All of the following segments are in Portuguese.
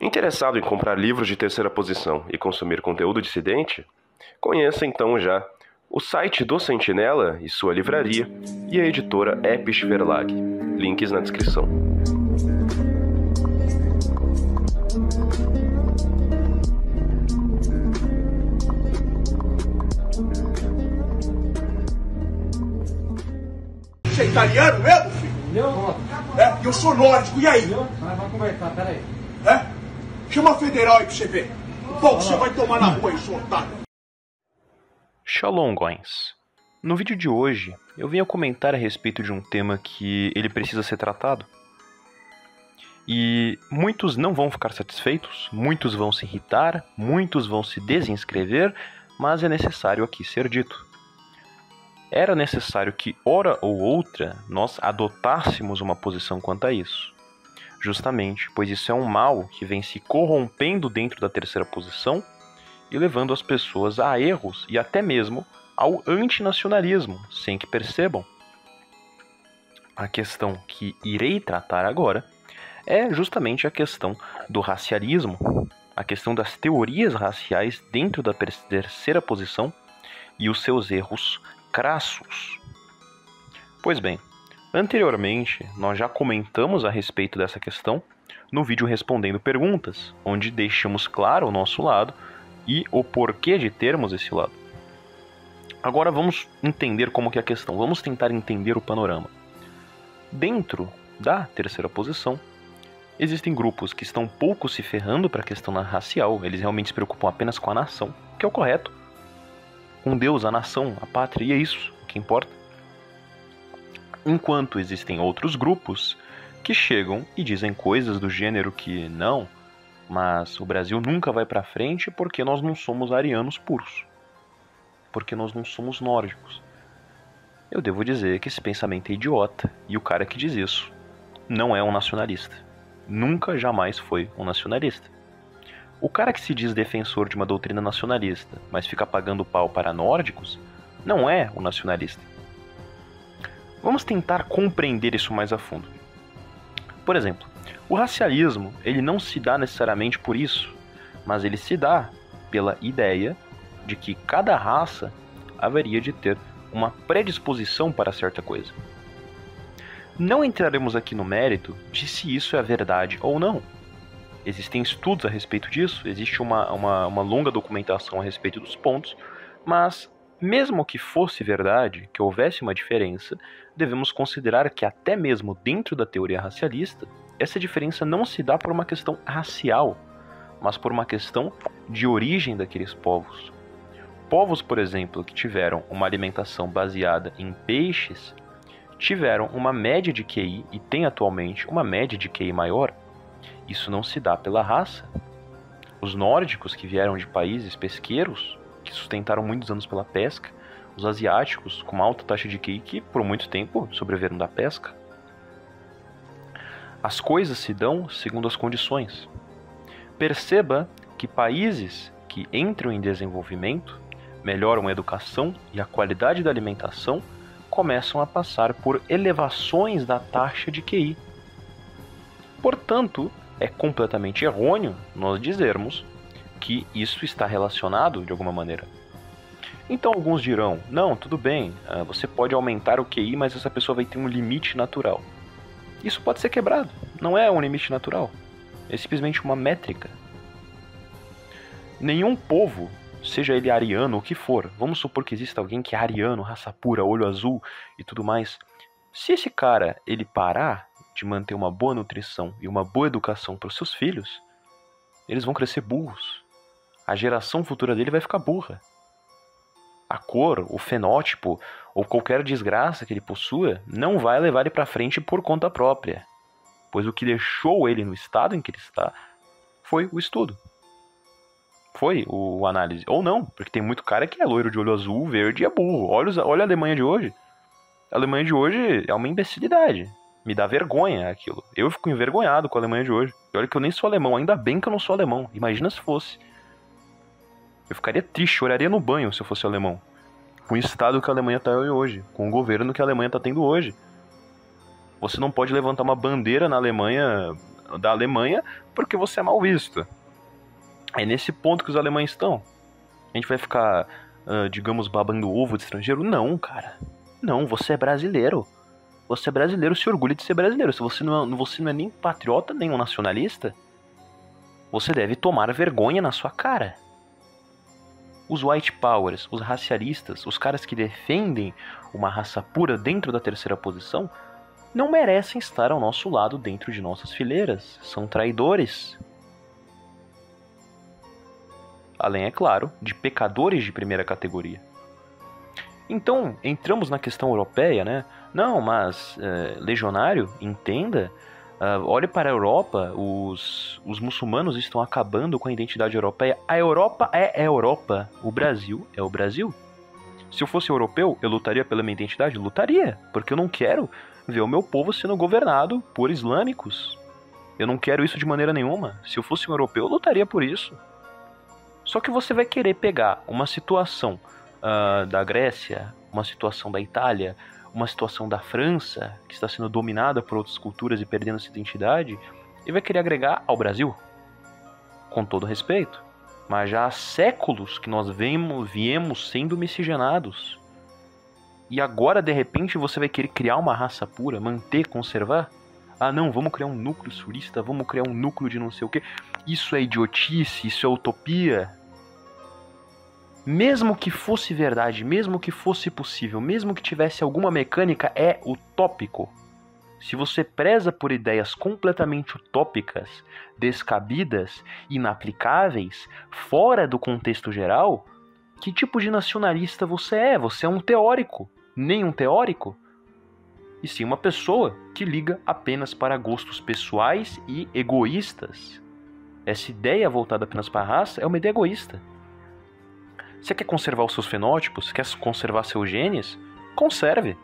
Interessado em comprar livros de terceira posição e consumir conteúdo dissidente? Conheça então já o site do Sentinela e sua livraria e a editora Episch Verlag. Links na descrição. Você é italiano mesmo, filho? Não, É, eu sou nórdico, e aí? vamos conversar, peraí. Chama a federal aí pra você ver. O pau que você vai tomar na rua aí, seu otário. Goins. No vídeo de hoje, eu venho comentar a respeito de um tema que ele precisa ser tratado. E muitos não vão ficar satisfeitos, muitos vão se irritar, muitos vão se desinscrever, mas é necessário aqui ser dito. Era necessário que, hora ou outra, nós adotássemos uma posição quanto a isso. Justamente, pois isso é um mal que vem se corrompendo dentro da terceira posição e levando as pessoas a erros e até mesmo ao antinacionalismo, sem que percebam. A questão que irei tratar agora é justamente a questão do racialismo, a questão das teorias raciais dentro da terceira posição e os seus erros crassos. Pois bem, anteriormente nós já comentamos a respeito dessa questão no vídeo respondendo perguntas, onde deixamos claro o nosso lado e o porquê de termos esse lado. Agora vamos entender como que é a questão, vamos tentar entender o panorama. Dentro da terceira posição, existem grupos que estão pouco se ferrando para a questão racial, eles realmente se preocupam apenas com a nação, que é o correto. Com Deus, a nação, a pátria, e é isso o que importa. Enquanto existem outros grupos que chegam e dizem coisas do gênero que não, mas o Brasil nunca vai para frente porque nós não somos arianos puros. Porque nós não somos nórdicos. Eu devo dizer que esse pensamento é idiota e o cara que diz isso não é um nacionalista. Nunca jamais foi um nacionalista. O cara que se diz defensor de uma doutrina nacionalista, mas fica pagando pau para nórdicos, não é um nacionalista. Vamos tentar compreender isso mais a fundo. Por exemplo, o racialismo, ele não se dá necessariamente por isso, mas ele se dá pela ideia de que cada raça haveria de ter uma predisposição para certa coisa. Não entraremos aqui no mérito de se isso é verdade ou não. Existem estudos a respeito disso, existe uma, uma, uma longa documentação a respeito dos pontos, mas mesmo que fosse verdade, que houvesse uma diferença, devemos considerar que até mesmo dentro da teoria racialista, essa diferença não se dá por uma questão racial, mas por uma questão de origem daqueles povos. Povos, por exemplo, que tiveram uma alimentação baseada em peixes, tiveram uma média de QI e têm atualmente uma média de QI maior. Isso não se dá pela raça. Os nórdicos que vieram de países pesqueiros, que sustentaram muitos anos pela pesca, os asiáticos com uma alta taxa de QI que por muito tempo sobreviveram da pesca. As coisas se dão segundo as condições. Perceba que países que entram em desenvolvimento, melhoram a educação e a qualidade da alimentação, começam a passar por elevações da taxa de QI. Portanto, é completamente errôneo nós dizermos que isso está relacionado de alguma maneira. Então alguns dirão: não, tudo bem, você pode aumentar o QI, mas essa pessoa vai ter um limite natural. Isso pode ser quebrado, não é um limite natural, é simplesmente uma métrica. Nenhum povo, seja ele ariano ou que for, vamos supor que exista alguém que é ariano, raça pura, olho azul e tudo mais. Se esse cara ele parar de manter uma boa nutrição e uma boa educação para os seus filhos, eles vão crescer burros. A geração futura dele vai ficar burra. A cor, o fenótipo ou qualquer desgraça que ele possua não vai levar ele para frente por conta própria, pois o que deixou ele no estado em que ele está foi o estudo. Foi o, análise. Ou não, porque tem muito cara que é loiro de olho azul, verde e é burro. Olha, olha a Alemanha de hoje. A Alemanha de hoje é uma imbecilidade. Me dá vergonha aquilo. Eu fico envergonhado com a Alemanha de hoje. E olha que eu nem sou alemão, ainda bem que eu não sou alemão. Imagina se fosse. Eu ficaria triste, choraria no banho se eu fosse alemão. Com o estado que a Alemanha está hoje, com o governo que a Alemanha está tendo hoje. Você não pode levantar uma bandeira na Alemanha da Alemanha porque você é mal visto. É nesse ponto que os alemães estão. A gente vai ficar, uh, digamos, babando ovo de estrangeiro? Não, cara. Não, você é brasileiro. Você é brasileiro, se orgulha de ser brasileiro. Se você não é, você não é nem patriota, nem um nacionalista, você deve tomar vergonha na sua cara. Os white powers, os racialistas, os caras que defendem uma raça pura dentro da terceira posição, não merecem estar ao nosso lado dentro de nossas fileiras. São traidores. Além, é claro, de pecadores de primeira categoria. Então, entramos na questão europeia, né? Não, mas é, legionário, entenda, uh, olhe para a Europa, os, os muçulmanos estão acabando com a identidade europeia. A Europa é a Europa, o Brasil é o Brasil. Se eu fosse europeu, eu lutaria pela minha identidade? Lutaria, porque eu não quero ver o meu povo sendo governado por islâmicos. Eu não quero isso de maneira nenhuma. Se eu fosse um europeu, eu lutaria por isso. Só que você vai querer pegar uma situação uh, da Grécia, uma situação da Itália, uma situação da França, que está sendo dominada por outras culturas e perdendo sua identidade, e vai querer agregar ao Brasil. Com todo respeito. Mas já há séculos que nós vemos, viemos sendo miscigenados. E agora, de repente, você vai querer criar uma raça pura, manter, conservar? Ah, não, vamos criar um núcleo surista, vamos criar um núcleo de não sei o que. Isso é idiotice, isso é utopia mesmo que fosse verdade, mesmo que fosse possível, mesmo que tivesse alguma mecânica, é utópico. Se você preza por ideias completamente utópicas, descabidas, inaplicáveis, fora do contexto geral, que tipo de nacionalista você é? Você é um teórico, nem um teórico, e sim uma pessoa que liga apenas para gostos pessoais e egoístas. Essa ideia voltada apenas para a raça é uma ideia egoísta. Você quer conservar os seus fenótipos? Quer conservar seus genes? Conserve,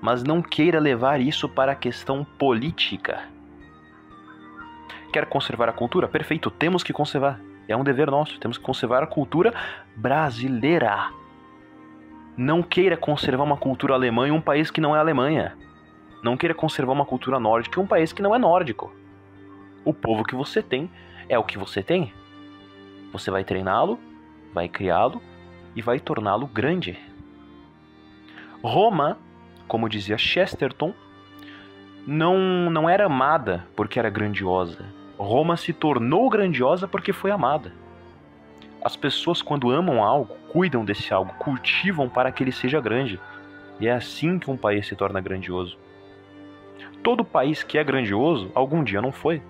mas não queira levar isso para a questão política. Quer conservar a cultura? Perfeito, temos que conservar. É um dever nosso, temos que conservar a cultura brasileira. Não queira conservar uma cultura alemã em um país que não é Alemanha. Não queira conservar uma cultura nórdica em um país que não é nórdico. O povo que você tem é o que você tem. Você vai treiná-lo, vai criá-lo e vai torná-lo grande. Roma, como dizia Chesterton, não, não era amada porque era grandiosa. Roma se tornou grandiosa porque foi amada. As pessoas, quando amam algo, cuidam desse algo, cultivam para que ele seja grande. E é assim que um país se torna grandioso. Todo país que é grandioso, algum dia não foi.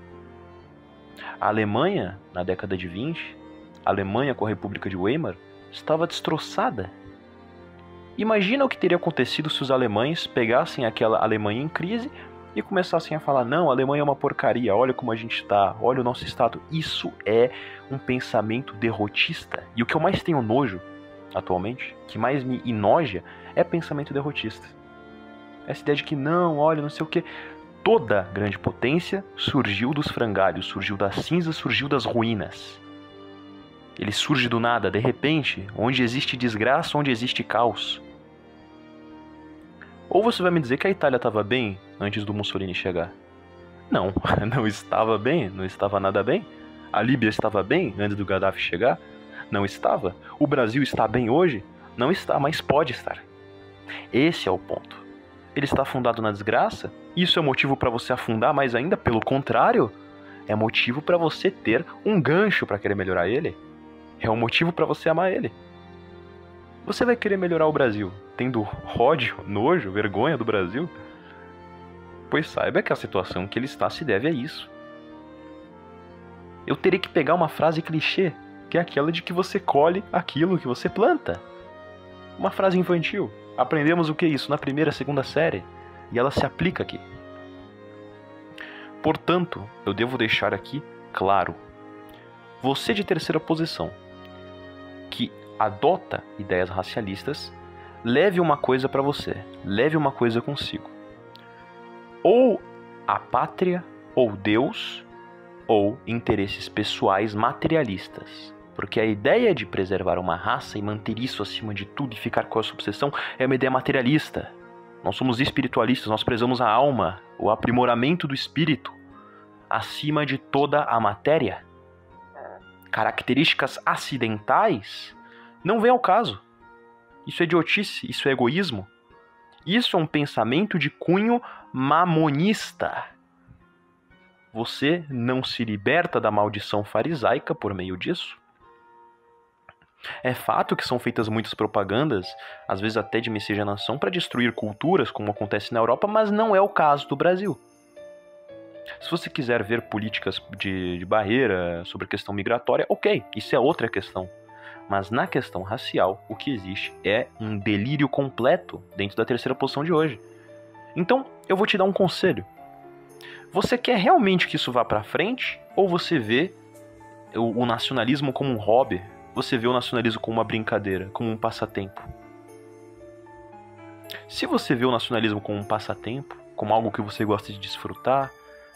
A Alemanha, na década de 20, a Alemanha com a República de Weimar, estava destroçada. Imagina o que teria acontecido se os alemães pegassem aquela Alemanha em crise e começassem a falar: não, a Alemanha é uma porcaria, olha como a gente está, olha o nosso estado. Isso é um pensamento derrotista. E o que eu mais tenho nojo atualmente, que mais me enoja, é pensamento derrotista. Essa ideia de que não, olha, não sei o que. Toda grande potência surgiu dos frangalhos, surgiu das cinzas, surgiu das ruínas. Ele surge do nada, de repente, onde existe desgraça, onde existe caos. Ou você vai me dizer que a Itália estava bem antes do Mussolini chegar? Não, não estava bem, não estava nada bem. A Líbia estava bem antes do Gaddafi chegar? Não estava. O Brasil está bem hoje? Não está, mas pode estar. Esse é o ponto. Ele está afundado na desgraça? Isso é motivo para você afundar mais ainda? Pelo contrário, é motivo para você ter um gancho para querer melhorar ele. É um motivo para você amar ele. Você vai querer melhorar o Brasil tendo ódio, nojo, vergonha do Brasil? Pois saiba que a situação que ele está se deve a isso. Eu teria que pegar uma frase clichê, que é aquela de que você colhe aquilo que você planta. Uma frase infantil. Aprendemos o que é isso na primeira, segunda série, e ela se aplica aqui. Portanto, eu devo deixar aqui claro. Você de terceira posição, que adota ideias racialistas, leve uma coisa para você, leve uma coisa consigo. Ou a pátria, ou Deus, ou interesses pessoais materialistas. Porque a ideia de preservar uma raça e manter isso acima de tudo e ficar com essa obsessão é uma ideia materialista. Nós somos espiritualistas, nós prezamos a alma, o aprimoramento do espírito. acima de toda a matéria? Características acidentais? Não vem ao caso. Isso é idiotice, isso é egoísmo. Isso é um pensamento de cunho mamonista. Você não se liberta da maldição farisaica por meio disso? É fato que são feitas muitas propagandas, às vezes até de miscigenação, para destruir culturas, como acontece na Europa, mas não é o caso do Brasil. Se você quiser ver políticas de, de barreira sobre a questão migratória, ok, isso é outra questão. Mas na questão racial, o que existe é um delírio completo dentro da terceira posição de hoje. Então, eu vou te dar um conselho. Você quer realmente que isso vá para frente ou você vê o, o nacionalismo como um hobby? Você vê o nacionalismo como uma brincadeira, como um passatempo? Se você vê o nacionalismo como um passatempo, como algo que você gosta de desfrutar,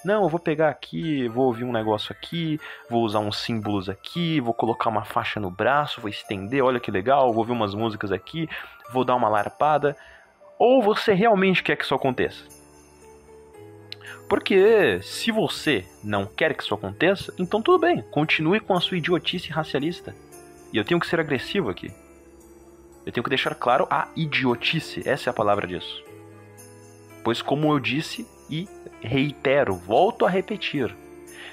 não, eu vou pegar aqui, vou ouvir um negócio aqui, vou usar uns símbolos aqui, vou colocar uma faixa no braço, vou estender, olha que legal, vou ouvir umas músicas aqui, vou dar uma larpada. Ou você realmente quer que isso aconteça? Porque se você não quer que isso aconteça, então tudo bem, continue com a sua idiotice racialista. E eu tenho que ser agressivo aqui. Eu tenho que deixar claro a idiotice, essa é a palavra disso. Pois, como eu disse, e reitero, volto a repetir,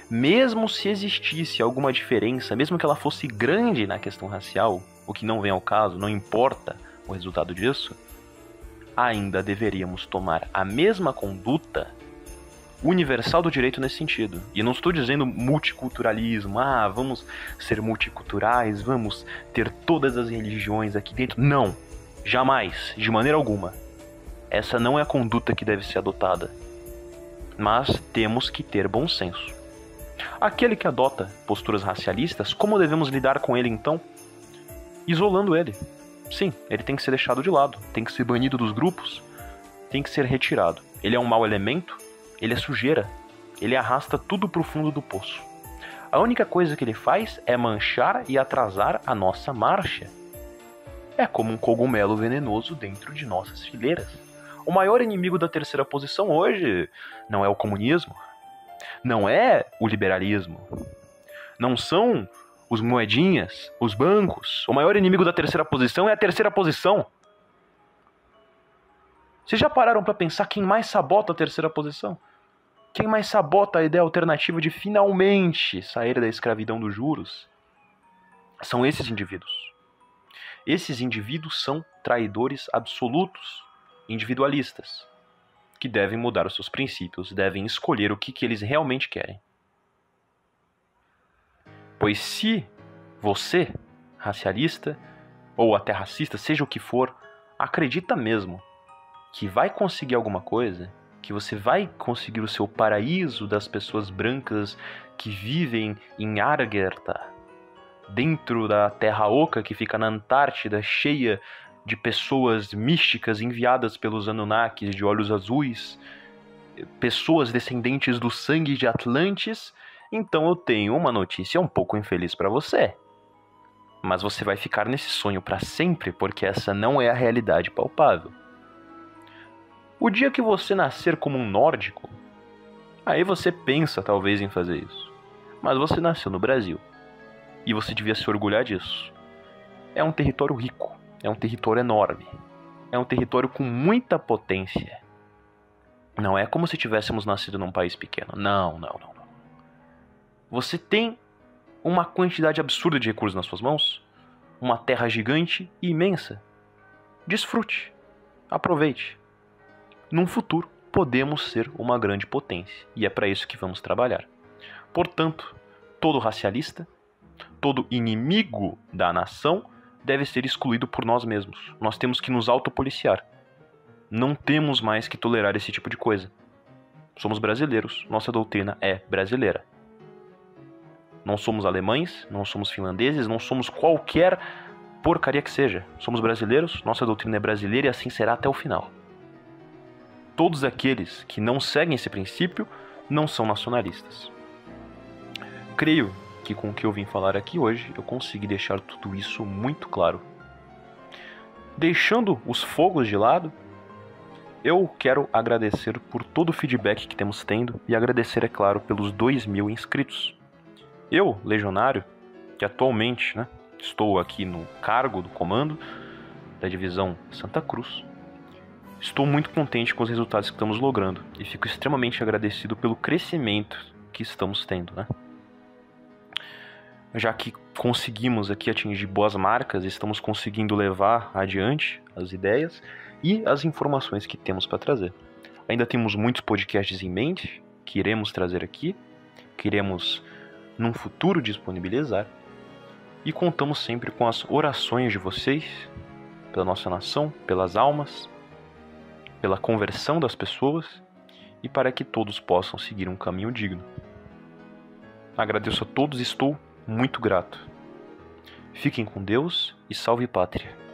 mesmo se existisse alguma diferença, mesmo que ela fosse grande na questão racial, o que não vem ao caso, não importa o resultado disso, ainda deveríamos tomar a mesma conduta universal do direito nesse sentido. E não estou dizendo multiculturalismo, ah, vamos ser multiculturais, vamos ter todas as religiões aqui dentro. Não, jamais, de maneira alguma. Essa não é a conduta que deve ser adotada mas temos que ter bom senso. Aquele que adota posturas racialistas, como devemos lidar com ele então? Isolando ele. Sim, ele tem que ser deixado de lado, tem que ser banido dos grupos, tem que ser retirado. Ele é um mau elemento, ele é sujeira, ele arrasta tudo para o fundo do poço. A única coisa que ele faz é manchar e atrasar a nossa marcha. É como um cogumelo venenoso dentro de nossas fileiras. O maior inimigo da terceira posição hoje não é o comunismo, não é o liberalismo, não são os moedinhas, os bancos. O maior inimigo da terceira posição é a terceira posição. Vocês já pararam para pensar quem mais sabota a terceira posição? Quem mais sabota a ideia alternativa de finalmente sair da escravidão dos juros? São esses indivíduos. Esses indivíduos são traidores absolutos individualistas, que devem mudar os seus princípios, devem escolher o que, que eles realmente querem. Pois se você, racialista, ou até racista, seja o que for, acredita mesmo que vai conseguir alguma coisa, que você vai conseguir o seu paraíso das pessoas brancas que vivem em Argerta, dentro da Terra Oca que fica na Antártida, cheia de pessoas místicas enviadas pelos Anunnakis de olhos azuis, pessoas descendentes do sangue de Atlantes, então eu tenho uma notícia um pouco infeliz para você. Mas você vai ficar nesse sonho para sempre porque essa não é a realidade palpável. O dia que você nascer como um nórdico, aí você pensa talvez em fazer isso. Mas você nasceu no Brasil. E você devia se orgulhar disso. É um território rico é um território enorme. É um território com muita potência. Não é como se tivéssemos nascido num país pequeno. Não, não, não. Você tem uma quantidade absurda de recursos nas suas mãos, uma terra gigante e imensa. Desfrute, aproveite. Num futuro, podemos ser uma grande potência e é para isso que vamos trabalhar. Portanto, todo racialista, todo inimigo da nação deve ser excluído por nós mesmos. Nós temos que nos autopoliciar. Não temos mais que tolerar esse tipo de coisa. Somos brasileiros, nossa doutrina é brasileira. Não somos alemães, não somos finlandeses, não somos qualquer porcaria que seja. Somos brasileiros, nossa doutrina é brasileira e assim será até o final. Todos aqueles que não seguem esse princípio não são nacionalistas. Creio que com o que eu vim falar aqui hoje eu consegui deixar tudo isso muito claro. Deixando os fogos de lado, eu quero agradecer por todo o feedback que temos tendo e agradecer, é claro, pelos 2 mil inscritos. Eu, legionário, que atualmente né, estou aqui no cargo do comando da divisão Santa Cruz, estou muito contente com os resultados que estamos logrando e fico extremamente agradecido pelo crescimento que estamos tendo. Né? Já que conseguimos aqui atingir boas marcas, estamos conseguindo levar adiante as ideias e as informações que temos para trazer. Ainda temos muitos podcasts em mente que iremos trazer aqui, queremos num futuro disponibilizar e contamos sempre com as orações de vocês pela nossa nação, pelas almas, pela conversão das pessoas e para que todos possam seguir um caminho digno. Agradeço a todos, estou muito grato. Fiquem com Deus e salve pátria.